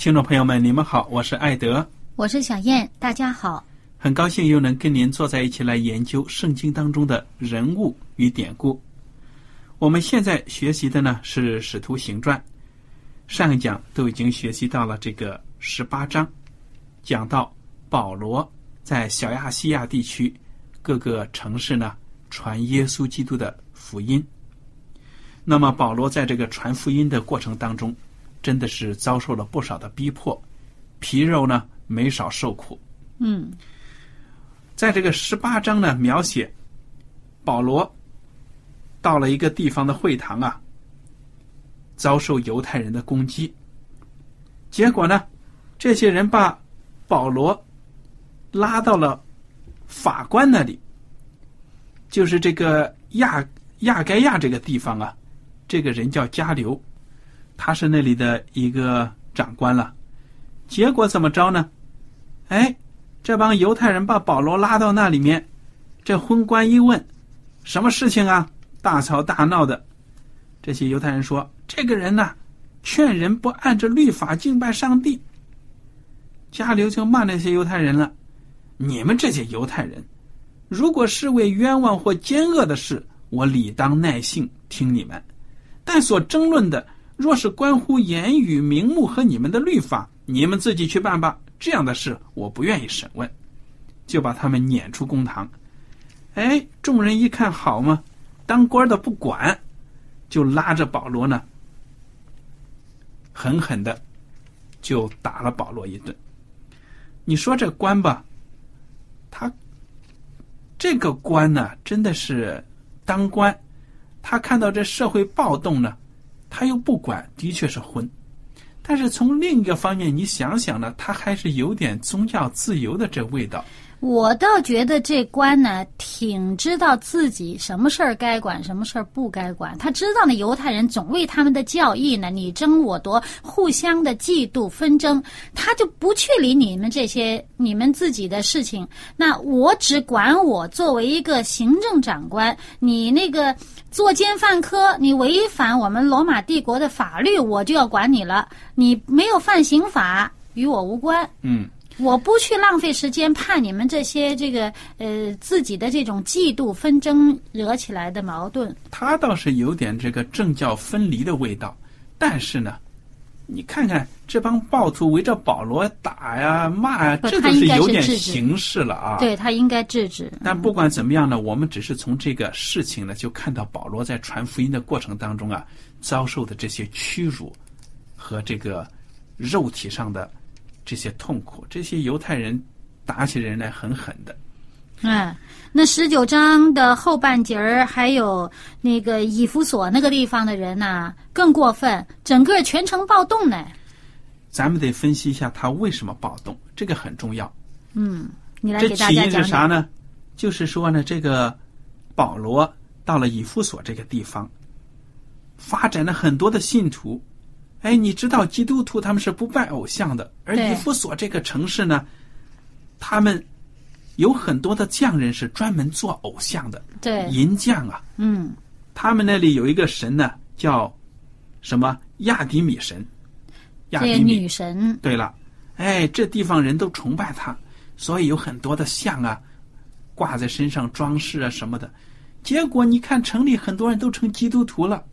听众朋友们，你们好，我是艾德，我是小燕，大家好。很高兴又能跟您坐在一起来研究圣经当中的人物与典故。我们现在学习的呢是《使徒行传》，上一讲都已经学习到了这个十八章，讲到保罗在小亚细亚地区各个城市呢传耶稣基督的福音。那么保罗在这个传福音的过程当中，真的是遭受了不少的逼迫，皮肉呢没少受苦。嗯，在这个十八章呢，描写保罗到了一个地方的会堂啊，遭受犹太人的攻击。结果呢，这些人把保罗拉到了法官那里，就是这个亚亚该亚这个地方啊，这个人叫加流。他是那里的一个长官了，结果怎么着呢？哎，这帮犹太人把保罗拉到那里面，这昏官一问，什么事情啊？大吵大闹的。这些犹太人说：“这个人呐，劝人不按着律法敬拜上帝。”加流就骂那些犹太人了：“你们这些犹太人，如果是为冤枉或奸恶的事，我理当耐性听你们；但所争论的，若是关乎言语、名目和你们的律法，你们自己去办吧。这样的事我不愿意审问，就把他们撵出公堂。哎，众人一看好嘛，当官的不管，就拉着保罗呢，狠狠的就打了保罗一顿。你说这官吧，他这个官呢，真的是当官，他看到这社会暴动呢。他又不管，的确是昏。但是从另一个方面，你想想呢，他还是有点宗教自由的这味道。我倒觉得这官呢，挺知道自己什么事儿该管，什么事儿不该管。他知道那犹太人总为他们的教义呢，你争我夺，互相的嫉妒纷争，他就不去理你们这些你们自己的事情。那我只管我作为一个行政长官，你那个作奸犯科，你违反我们罗马帝国的法律，我就要管你了。你没有犯刑法，与我无关。嗯。我不去浪费时间怕你们这些这个呃自己的这种嫉妒纷争惹起来的矛盾。他倒是有点这个政教分离的味道，但是呢，你看看这帮暴徒围着保罗打呀骂呀，这都是有点形式了啊。对他应该制止。但不管怎么样呢，我们只是从这个事情呢，就看到保罗在传福音的过程当中啊，遭受的这些屈辱和这个肉体上的。这些痛苦，这些犹太人打起人来很狠的。嗯，那十九章的后半截儿，还有那个以弗所那个地方的人呢，更过分，整个全城暴动呢。咱们得分析一下他为什么暴动，这个很重要。嗯，你来给大家讲这起因是啥呢？就是说呢，这个保罗到了以弗所这个地方，发展了很多的信徒。哎，你知道基督徒他们是不拜偶像的，而对。以弗所这个城市呢，他们有很多的匠人是专门做偶像的，对，银匠啊。嗯，他们那里有一个神呢，叫什么？亚迪米神。亚这个迪米。女神，对了，哎，这地方人都崇拜他，所以有很多的像啊，挂在身上装饰啊什么的。结果你看城里很多人都成基督徒了，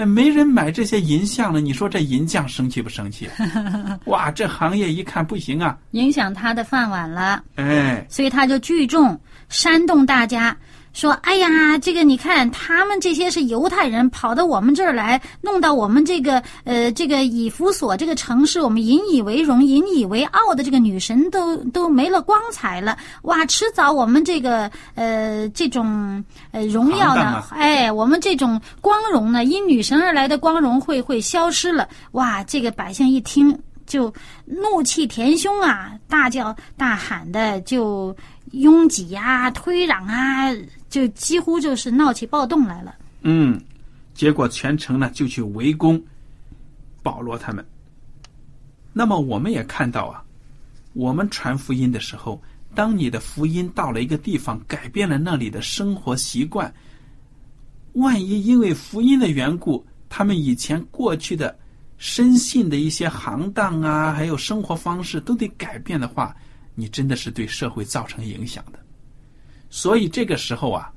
哎，没人买这些银像了。你说这银匠生气不生气？哇，这行业一看不行啊，影响他的饭碗了，哎，所以他就聚众煽动大家说：“哎呀，这个你看，他们这些是犹太人，跑到我们这儿来，弄到我们这个呃这个以弗所这个城市，我们引以为荣、引以为傲的这个女神都都没了光彩了。哇，迟早我们这个呃这种呃荣耀呢，哎，我们这种光荣呢，因女神而来的光荣会会消失了。哇，这个百姓一听。”就怒气填胸啊，大叫大喊的，就拥挤呀、推攘啊，就几乎就是闹起暴动来了。嗯，结果全城呢就去围攻保罗他们。那么我们也看到啊，我们传福音的时候，当你的福音到了一个地方，改变了那里的生活习惯，万一因为福音的缘故，他们以前过去的深信的一些行当啊，还有生活方式都得改变的话，你真的是对社会造成影响的。所以这个时候啊，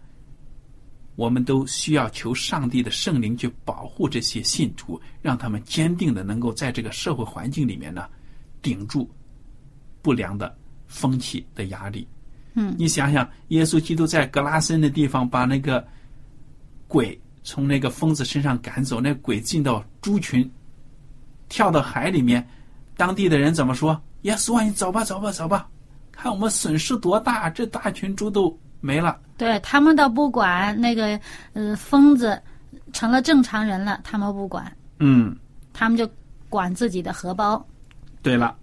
我们都需要求上帝的圣灵去保护这些信徒，让他们坚定的能够在这个社会环境里面呢，顶住不良的风气的压力。嗯，你想想，耶稣基督在格拉森的地方把那个鬼从那个疯子身上赶走，那鬼进到猪群，跳到海里面，当地的人怎么说？耶稣啊，你走吧，走吧，走吧，看我们损失多大，这大群猪都没了。对他们倒不管那个呃疯子成了正常人了，他们不管，嗯，他们就管自己的荷包。对了，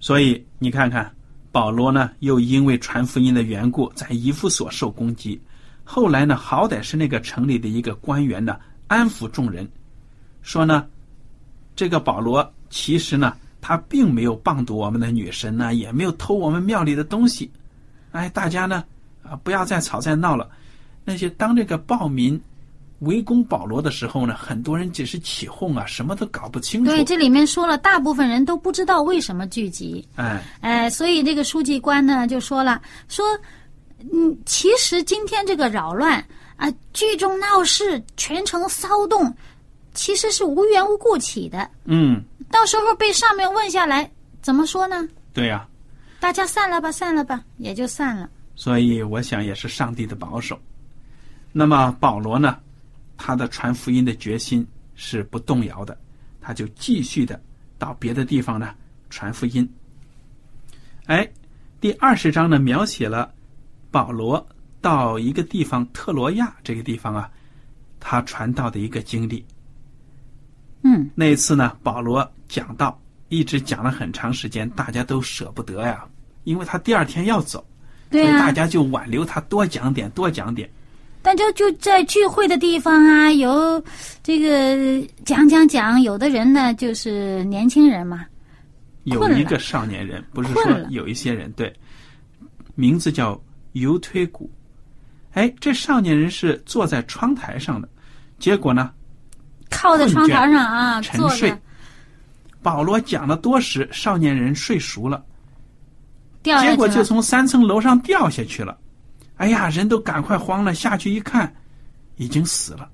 所以你看看，保罗呢，又因为传福音的缘故，在以弗所受攻击。后来呢，好歹是那个城里的一个官员呢，安抚众人，说呢，这个保罗其实呢，他并没有谤读我们的女神呢，也没有偷我们庙里的东西。哎，大家呢，啊，不要再吵再闹了。那些当这个暴民围攻保罗的时候呢，很多人只是起哄啊，什么都搞不清楚。对，这里面说了，大部分人都不知道为什么聚集。哎，哎，所以这个书记官呢就说了，说，嗯，其实今天这个扰乱啊，聚众闹事，全城骚动，其实是无缘无故起的。嗯，到时候被上面问下来，怎么说呢？对呀、大家散了吧，散了吧，也就散了。所以我想也是上帝的保守。那么保罗呢，他的传福音的决心是不动摇的，他就继续的到别的地方呢传福音。哎，第二十章呢描写了保罗到一个地方特罗亚这个地方啊，他传道的一个经历。嗯，那一次呢，保罗讲道，一直讲了很长时间，大家都舍不得呀，因为他第二天要走，对所以大啊。家就挽留他多讲点，多讲点。但就就在聚会的地方啊，有这个讲讲讲，有的人呢就是年轻人嘛，有一个少年人，不是说有一些人对，名字叫尤推古。哎，这少年人是坐在窗台上的，结果呢，靠在窗台上啊沉睡，保罗讲了多时，少年人睡熟了，结果就。从三层楼上掉下去了。哎呀，人都赶快慌了，下去一看，已经死了。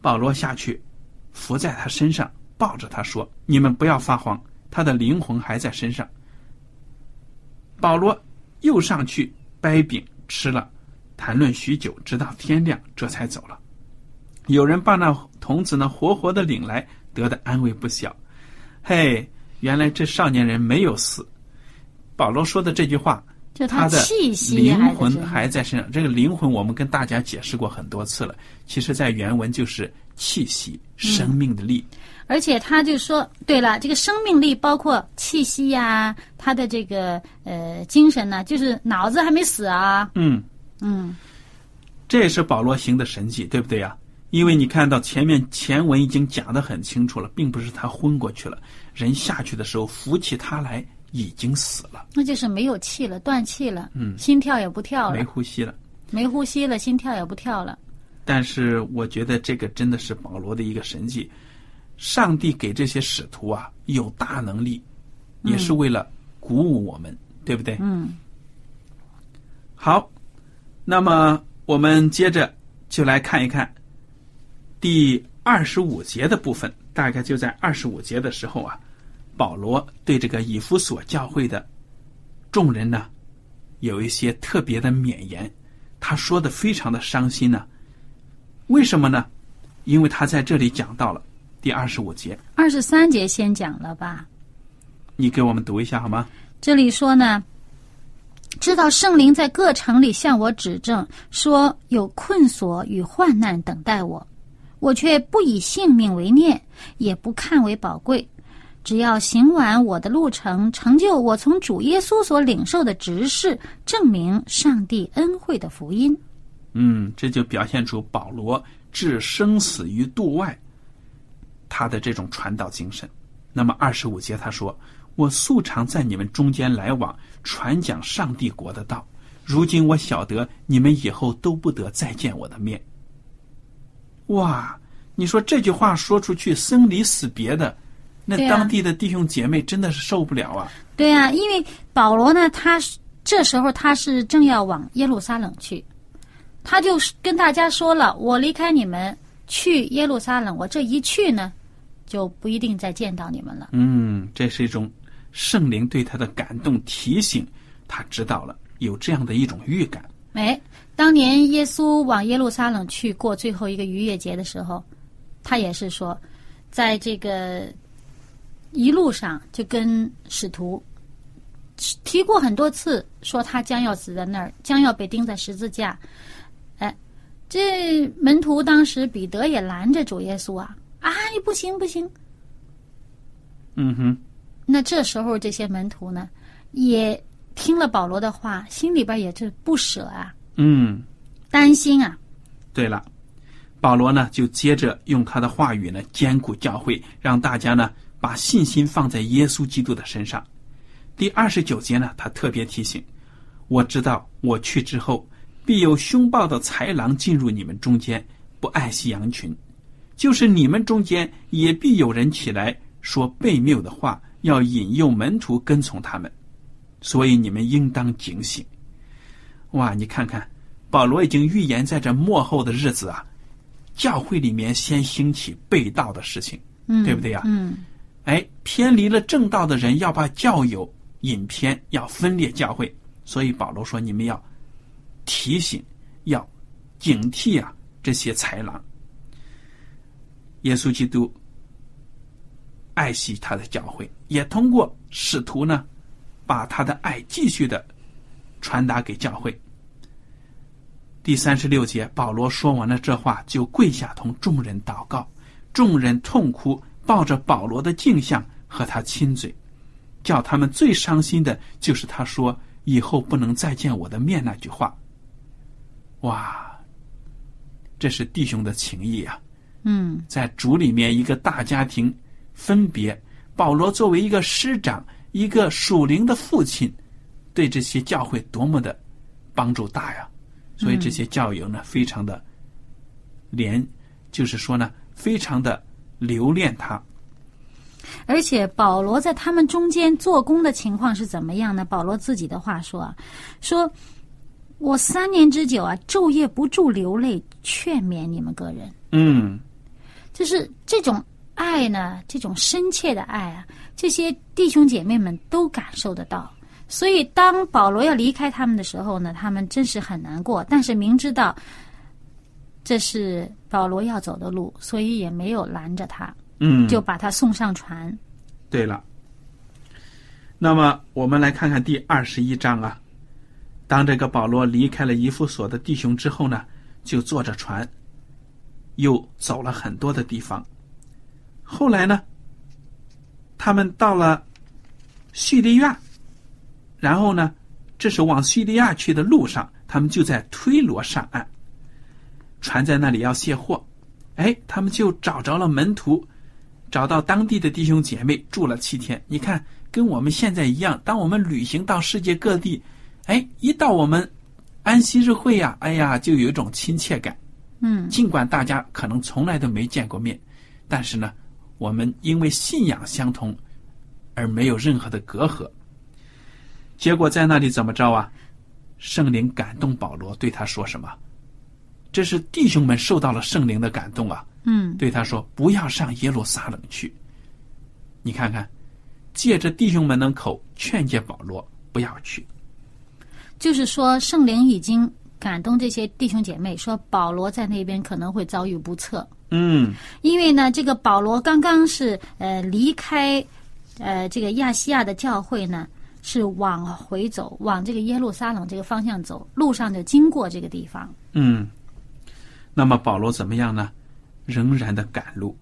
保罗下去，伏在他身上，抱着他说：“你们不要发慌，他的灵魂还在身上。”保罗又上去掰饼吃了，谈论许久，直到天亮，这才走了。有人把那童子呢活活的领来，得的安慰不小。嘿，原来这少年人没有死。保罗说的这句话，就他的气息灵魂还在身上。这个灵魂，我们跟大家解释过很多次了。其实，在原文就是气息、生命的力。而且他就说，对了，这个生命力包括气息呀、他的这个呃精神呢，就是脑子还没死啊。嗯，嗯，这也是保罗行的神迹，对不对呀？因为你看到前面前文已经讲得很清楚了，并不是他昏过去了，人下去的时候扶起他来已经死了，那就是没有气了，断气了，嗯心跳也不跳了没，呼吸了。没呼吸了，心跳也不跳了。但是我觉得这个真的是保罗的一个神迹，上帝给这些使徒啊有大能力，也是为了鼓舞我们，对不对？嗯，好，那么我们接着就来看一看第二十五节的部分，大概就在二十五节的时候啊，保罗对这个以弗所教会的众人呢有一些特别的勉言，他说的非常的伤心呢、为什么呢？因为他在这里讲到了第二十五节，二十三节先讲了吧。你给我们读一下好吗？这里说呢，知道圣灵在各城里向我指证，说有困锁与患难等待我，我却不以性命为念，也不看为宝贵。只要行完我的路程，成就我从主耶稣所领受的职事，证明上帝恩惠的福音。嗯，这就表现出保罗置生死于度外，他的这种传道精神。那么二十五节他说：“我素常在你们中间来往，传讲上帝国的道。如今我晓得你们以后都不得再见我的面。”哇，你说这句话说出去，生离死别的，那当地的弟兄姐妹真的是受不了啊！对啊，因为保罗呢，他是这时候他是正要往耶路撒冷去，他就是跟大家说了，我离开你们去耶路撒冷，我这一去呢，就不一定再见到你们了。嗯，这是一种圣灵对他的感动提醒，他知道了有这样的一种预感。哎，当年耶稣往耶路撒冷去过最后一个逾越节的时候，他也是说，在这个一路上就跟使徒提过很多次，说他将要死在那儿，将要被钉在十字架。哎，这门徒当时彼得也拦着主耶稣啊啊，你不行不行。嗯哼，那这时候这些门徒呢，也听了保罗的话，心里边也是不舍啊，嗯，担心啊。对了，保罗呢就接着用他的话语呢兼顾教会，让大家呢把信心放在耶稣基督的身上。第二十九节呢，他特别提醒：我知道我去之后，必有凶暴的豺狼进入你们中间，不爱惜羊群；就是你们中间也必有人起来说悖谬的话，要引诱门徒跟从他们。所以你们应当警醒。哇，你看看，保罗已经预言在这末后的日子啊，教会里面先兴起被盗的事情，嗯，对不对呀、嗯，哎，偏离了正道的人要把教友引偏，要分裂教会。所以保罗说：“你们要提醒，要警惕啊这些豺狼。”耶稣基督爱惜他的教会，也通过使徒呢，把他的爱继续的传达给教会。第三十六节，保罗说完了这话，就跪下同众人祷告，众人痛哭，抱着保罗的镜像和他亲嘴，叫他们最伤心的就是他说以后不能再见我的面那句话。哇，这是弟兄的情谊啊！嗯，在主里面一个大家庭分别，保罗作为一个师长，一个属灵的父亲，对这些教会多么的帮助大呀！所以这些教友呢，非常的连，就是说呢，非常的留恋他。而且保罗在他们中间做工的情况是怎么样呢？保罗自己的话说啊，说我三年之久啊，昼夜不住流泪，劝勉你们个人。嗯，就是这种爱呢，这种深切的爱啊，这些弟兄姐妹们都感受得到。所以，当保罗要离开他们的时候呢，他们真是很难过。但是明知道这是保罗要走的路，所以也没有拦着他，嗯，就把他送上船。对了。那么我们来看看第二十一章啊。当这个保罗离开了以弗所的弟兄之后呢，就坐着船，又走了很多的地方。后来呢，他们到了叙利亚，然后呢，这是往叙利亚去的路上，他们就在推罗上岸。船在那里要卸货，哎，他们就找着了门徒，找到当地的弟兄姐妹住了七天。你看，跟我们现在一样，当我们旅行到世界各地，哎，一到我们安息日会呀，哎呀，就有一种亲切感。嗯，尽管大家可能从来都没见过面，但是呢，我们因为信仰相同，而没有任何的隔阂。结果在那里怎么着啊？圣灵感动保罗，对他说什么？这是弟兄们受到了圣灵的感动啊！嗯，对他说：“不要上耶路撒冷去。”你看看，借着弟兄们的口劝诫保罗不要去。就是说圣灵已经感动这些弟兄姐妹，说保罗在那边可能会遭遇不测，嗯因为呢，这个保罗刚刚是呃离开呃这个亚细亚的教会呢，是往回走，往这个耶路撒冷这个方向走，路上就经过这个地方。嗯。那么保罗怎么样呢？仍然的赶路。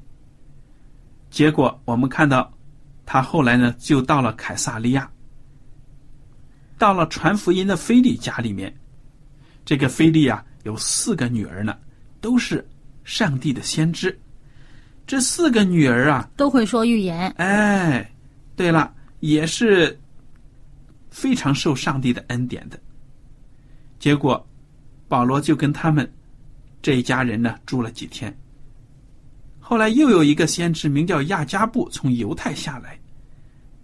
结果我们看到，他后来呢就到了凯撒利亚，到了传福音的菲利家里面。这个菲利啊有四个女儿呢，都是上帝的先知。这四个女儿啊，都会说预言，哎，对了，也是非常受上帝的恩典的。结果，保罗就跟他们这一家人呢住了几天。后来又有一个先知名叫亚加布从犹太下来，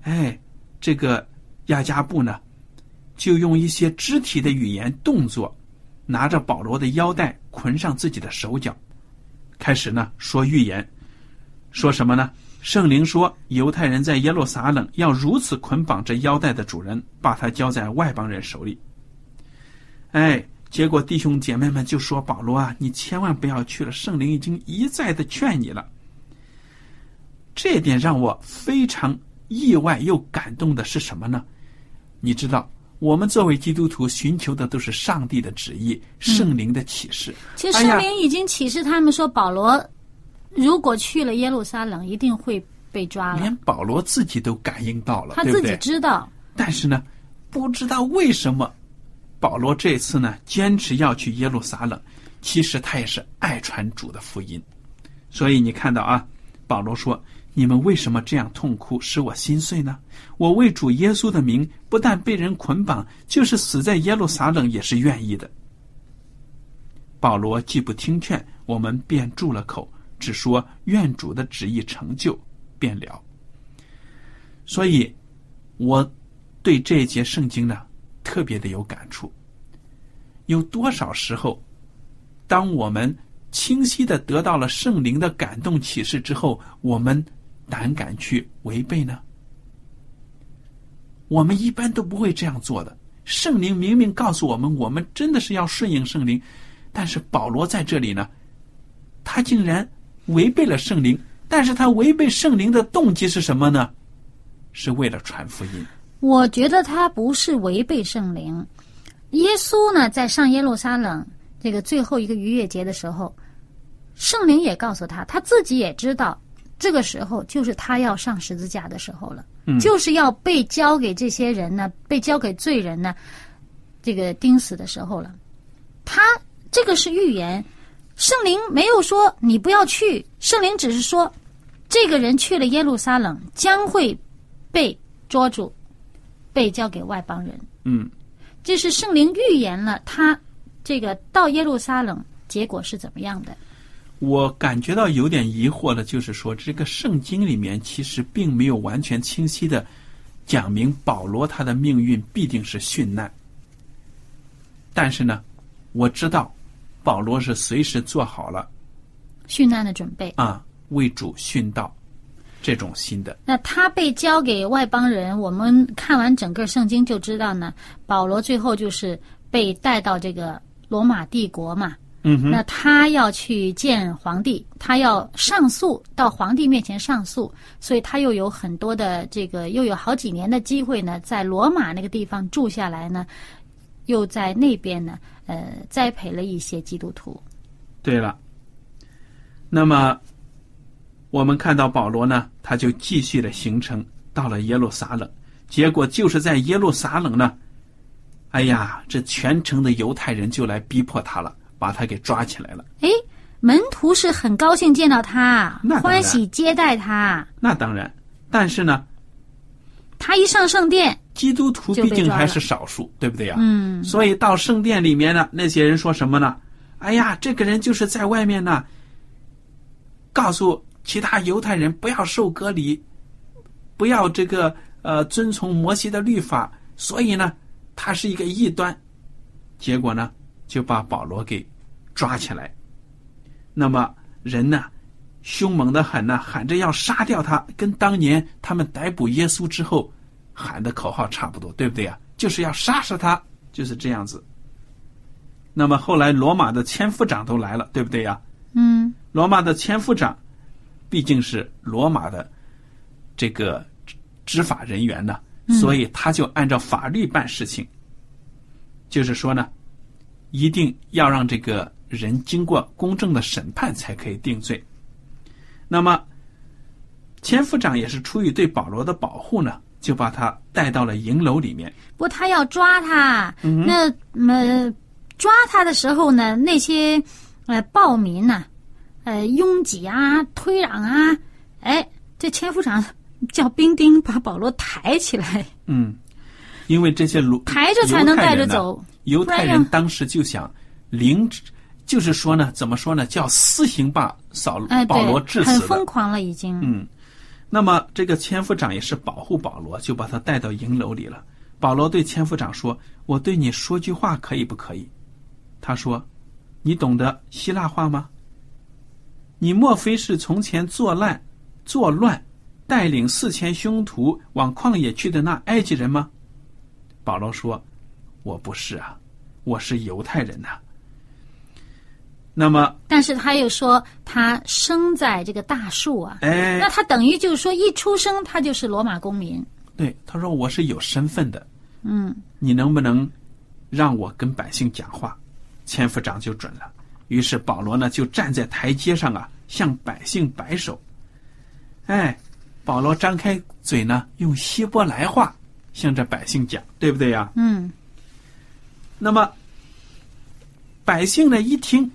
哎，这个亚加布呢，就用一些肢体的语言动作，拿着保罗的腰带捆上自己的手脚，开始呢说预言。说什么呢？圣灵说，犹太人在耶路撒冷要如此捆绑这腰带的主人，把他交在外邦人手里。哎，结果弟兄姐妹们就说：“保罗啊，你千万不要去了，圣灵已经一再的劝你了。”这点让我非常意外又感动的是什么呢？你知道，我们作为基督徒寻求的都是上帝的旨意、圣灵的启示。其实圣灵已经启示他们说，保罗如果去了耶路撒冷，一定会被抓了。连保罗自己都感应到了，他自己？知道，但是呢，不知道为什么，保罗这次呢坚持要去耶路撒冷。其实他也是爱传主的福音，所以你看到啊，保罗说：“你们为什么这样痛哭，使我心碎呢？我为主耶稣的名，不但被人捆绑，就是死在耶路撒冷也是愿意的。”保罗既不听劝，我们便住了口，只说愿主的旨意成就，便了。所以，我对这一节圣经呢特别的有感触。有多少时候，当我们清晰的得到了圣灵的感动启示之后，我们胆敢去违背呢？我们一般都不会这样做的。圣灵明明告诉我们，我们真的是要顺应圣灵，但是保罗在这里呢，他竟然违背了圣灵。但是他违背圣灵的动机是什么呢？是为了传福音。我觉得他不是违背圣灵。耶稣呢，在上耶路撒冷这个最后一个逾越节的时候，圣灵也告诉他，他自己也知道，这个时候就是他要上十字架的时候了，嗯就是要被交给这些人呢，被交给罪人呢，这个钉死的时候了。他这个是预言，圣灵没有说你不要去，圣灵只是说，这个人去了耶路撒冷将会被捉住，被交给外邦人。嗯，这是圣灵预言了他这个到耶路撒冷结果是怎么样的。我感觉到有点疑惑的，就是说这个圣经里面其实并没有完全清晰的讲明保罗他的命运必定是殉难。但是呢，我知道保罗是随时做好了殉难的准备。啊为主殉道这种新的。那他被交给外邦人，我们看完整个圣经就知道呢，保罗最后就是被带到这个罗马帝国嘛。嗯哼，那他要去见皇帝，他要上诉到皇帝面前上诉，所以他又有很多的这个，又有好几年的机会呢，在罗马那个地方住下来呢，又在那边呢，呃，栽培了一些基督徒。对了，那么我们看到保罗呢，他就继续的行程到了耶路撒冷，结果就是在耶路撒冷呢，哎呀，这全城的犹太人就来逼迫他了，把他给抓起来了。哎，门徒是很高兴见到他那，欢喜接待他。那当然，但是呢，他一上圣殿，基督徒毕竟还是少数，对不对呀？嗯，所以到圣殿里面呢，那些人说什么呢？哎呀，这个人就是在外面呢，告诉其他犹太人不要受隔离，不要这个呃遵从摩西的律法，所以呢，他是一个异端。结果呢，就把保罗给抓起来。那么人呢，凶猛的很呢，喊着要杀掉他，跟当年他们逮捕耶稣之后喊的口号差不多，对不对呀？就是要杀死他，就是这样子。那么后来罗马的千夫长都来了，对不对呀？嗯，罗马的千夫长毕竟是罗马的这个执执法人员呢，所以他就按照法律办事情。就是说呢，一定要让这个人经过公正的审判才可以定罪。那么，千夫长也是出于对保罗的保护呢，就把他带到了营楼里面。不过他要抓他，嗯那么、抓他的时候呢，那些呃暴民呐、呃拥挤啊、推攘啊，哎，这千夫长叫兵丁把保罗抬起来，嗯，因为这些罗抬着才能带着走。犹太人当时就想凌，就是说呢，怎么说呢，叫私刑把扫哎，保罗对，致死的很疯。狂了已经。嗯，那么这个千夫长也是保护保罗，就把他带到营楼里了。保罗对千夫长说：“我对你说句话可以不可以？”他说：“你懂得希腊话吗？你莫非是从前作乱、作乱，带领四千凶徒往旷野去的那埃及人吗？”保罗说：“我不是啊，我是犹太人呐、那么，但是他又说他生在这个大树啊，哎，那他等于就是说一出生他就是罗马公民。对，他说我是有身份的，嗯，你能不能让我跟百姓讲话？千夫长就准了。于是保罗呢就站在台阶上啊，向百姓摆手。哎，保罗张开嘴呢，用希伯来话向着百姓讲，对不对呀？嗯，那么百姓呢一听，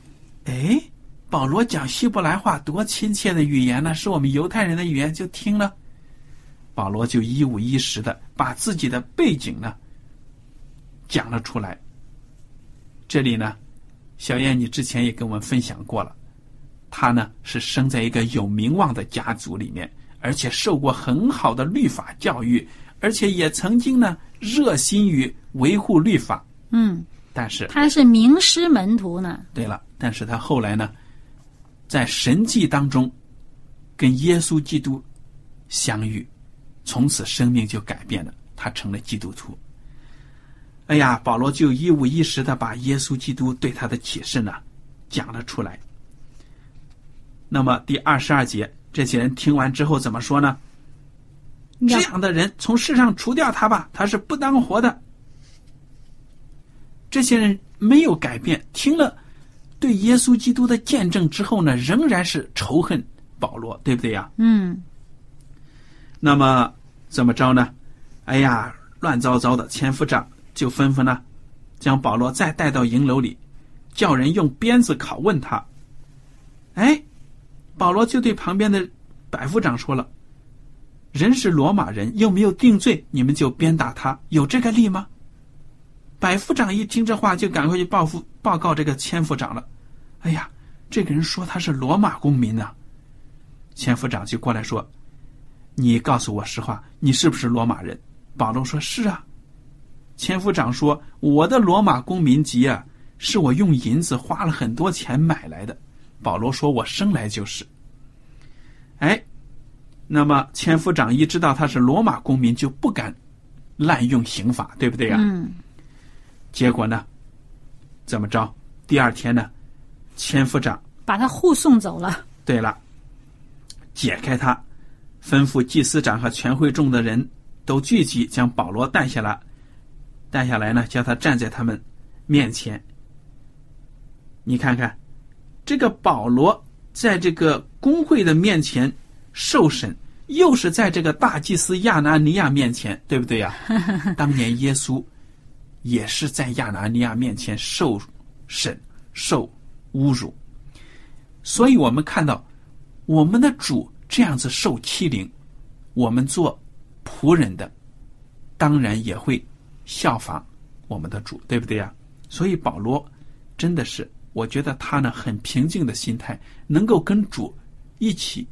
哎，保罗讲希伯来话多亲切的语言呢，是我们犹太人的语言，就听了。保罗就一五一十的把自己的背景呢讲了出来。这里呢，小燕你之前也跟我们分享过了，他呢是生在一个有名望的家族里面，而且受过很好的律法教育，而且也曾经呢热心于维护律法。嗯，但是他是名师门徒呢。对了，但是他后来呢，在神迹当中跟耶稣基督相遇，从此生命就改变了，他成了基督徒。哎呀，保罗就一五一十的把耶稣基督对他的启示呢讲了出来。那么第二十二节，这些人听完之后怎么说呢？这样的人从世上除掉他吧，他是不当活的。这些人没有改变，听了对耶稣基督的见证之后呢，仍然是仇恨保罗，对不对呀？嗯，那么怎么着呢？哎呀，乱糟糟的，千夫长就吩咐呢，将保罗再带到营楼里，叫人用鞭子拷问他。哎，保罗就对旁边的百夫长说了：“人是罗马人，又没有定罪，你们就鞭打他，有这个理吗？”百夫长一听这话，就赶快去报复报告这个千夫长了。哎呀，这个人说他是罗马公民呢、千夫长就过来说：“你告诉我实话，你是不是罗马人？”保罗说：“是啊。”千夫长说：“我的罗马公民籍啊，是我用银子花了很多钱买来的。”保罗说：“我生来就是。”哎，那么千夫长一知道他是罗马公民，就不敢滥用刑法，对不对呀、嗯，结果呢，怎么着？第二天呢，千夫长把他护送走了。对了，解开他，吩咐祭司长和全会众的人都聚集，将保罗带下来，带下来呢，叫他站在他们面前。你看看，这个保罗在这个公会的面前受审，又是在这个大祭司亚拿尼亚面前，对不对呀、当年耶稣也是在亚拿尼亚面前受审、受侮辱。所以我们看到我们的主这样子受欺凌，我们做仆人的当然也会效仿我们的主，对不对呀？所以保罗真的是，我觉得他呢很平静的心态，能够跟主一起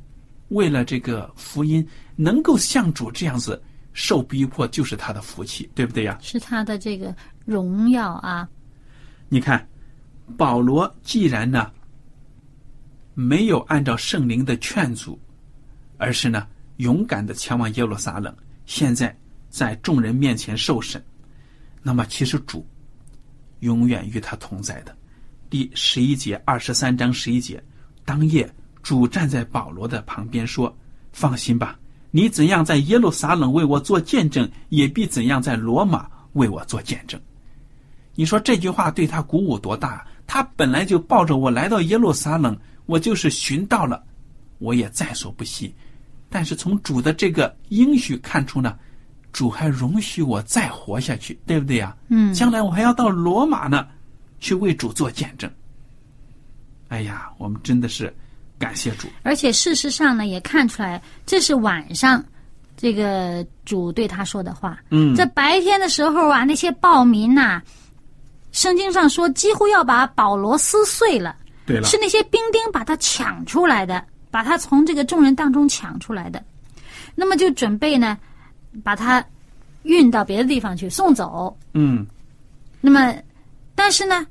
为了这个福音，能够像主这样子受逼迫，就是他的福气，对不对呀？是他的这个荣耀啊！你看，保罗既然呢没有按照圣灵的劝阻，而是呢勇敢的前往耶路撒冷，现在在众人面前受审，那么其实主永远与他同在的。第十一节，二十三章十一节，当夜主站在保罗的旁边说：“放心吧，你怎样在耶路撒冷为我做见证，也必怎样在罗马为我做见证。”你说这句话对他鼓舞多大？他本来就抱着我来到耶路撒冷，我就是寻到了，我也在所不惜。但是从主的这个应许看出呢，主还容许我再活下去，对不对呀？嗯，将来我还要到罗马呢，去为主做见证。哎呀，我们真的是感谢主。而且事实上呢，也看出来这是晚上这个主对他说的话。嗯，在白天的时候啊，那些暴民呐、圣经上说几乎要把保罗撕碎了，对了，是那些兵丁把他抢出来的，把他从这个众人当中抢出来的。那么就准备呢，把他运到别的地方去送走。嗯，那么，但是呢，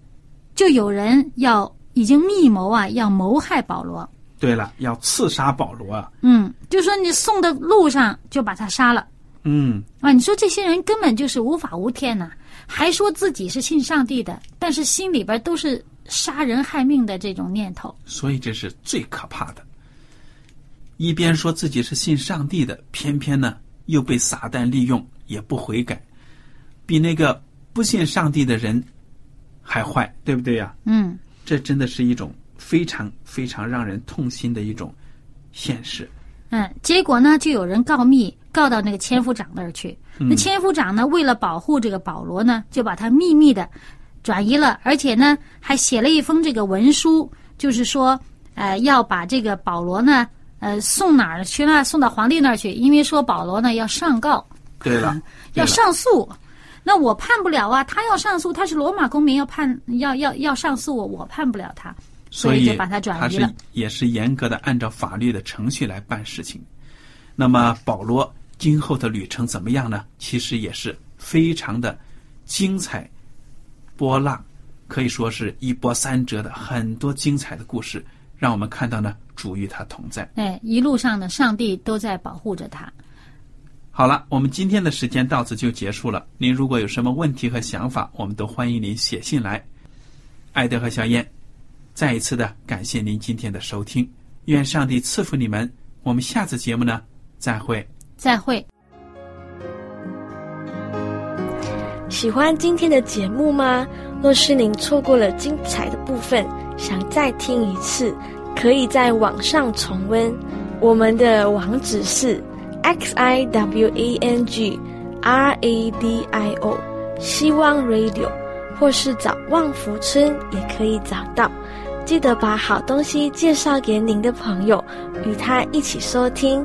就有人要已经密谋啊，要谋害保罗。对了，要刺杀保罗啊。嗯，就说你送的路上就把他杀了嗯，啊！你说这些人根本就是无法无天呐、还说自己是信上帝的，但是心里边都是杀人害命的这种念头。所以这是最可怕的。一边说自己是信上帝的，偏偏呢又被撒旦利用，也不悔改，比那个不信上帝的人还坏，对不对呀？嗯，这真的是一种非常非常让人痛心的一种现实。嗯，结果呢，就有人告密，告到那个千夫长那儿去。那千夫长呢，为了保护这个保罗呢，就把他秘密的转移了，而且呢，还写了一封这个文书，就是说，呃，要把这个保罗呢，呃，送哪儿去呢？送到皇帝那儿去，因为说保罗呢要上告，对了，对要上诉。那我判不了啊，他要上诉，他是罗马公民，要判要要要上诉我，我判不了他，所以就把他转移是了。也是严格的按照法律的程序来办事情。那么保罗今后的旅程怎么样呢？其实也是非常的精彩、波浪，可以说是一波三折的很多精彩的故事，让我们看到呢，主与他同在。哎，一路上呢，上帝都在保护着他。好了，我们今天的时间到此就结束了。您如果有什么问题和想法，我们都欢迎您写信来。艾德和小燕，再一次的感谢您今天的收听，愿上帝赐福你们。我们下次节目呢，再会。再会。喜欢今天的节目吗？若是您错过了精彩的部分，想再听一次，可以在网上重温。我们的网址是 x i w a n g r a d i o 希望 Radio，或是找旺福村也可以找到。记得把好东西介绍给您的朋友，与他一起收听。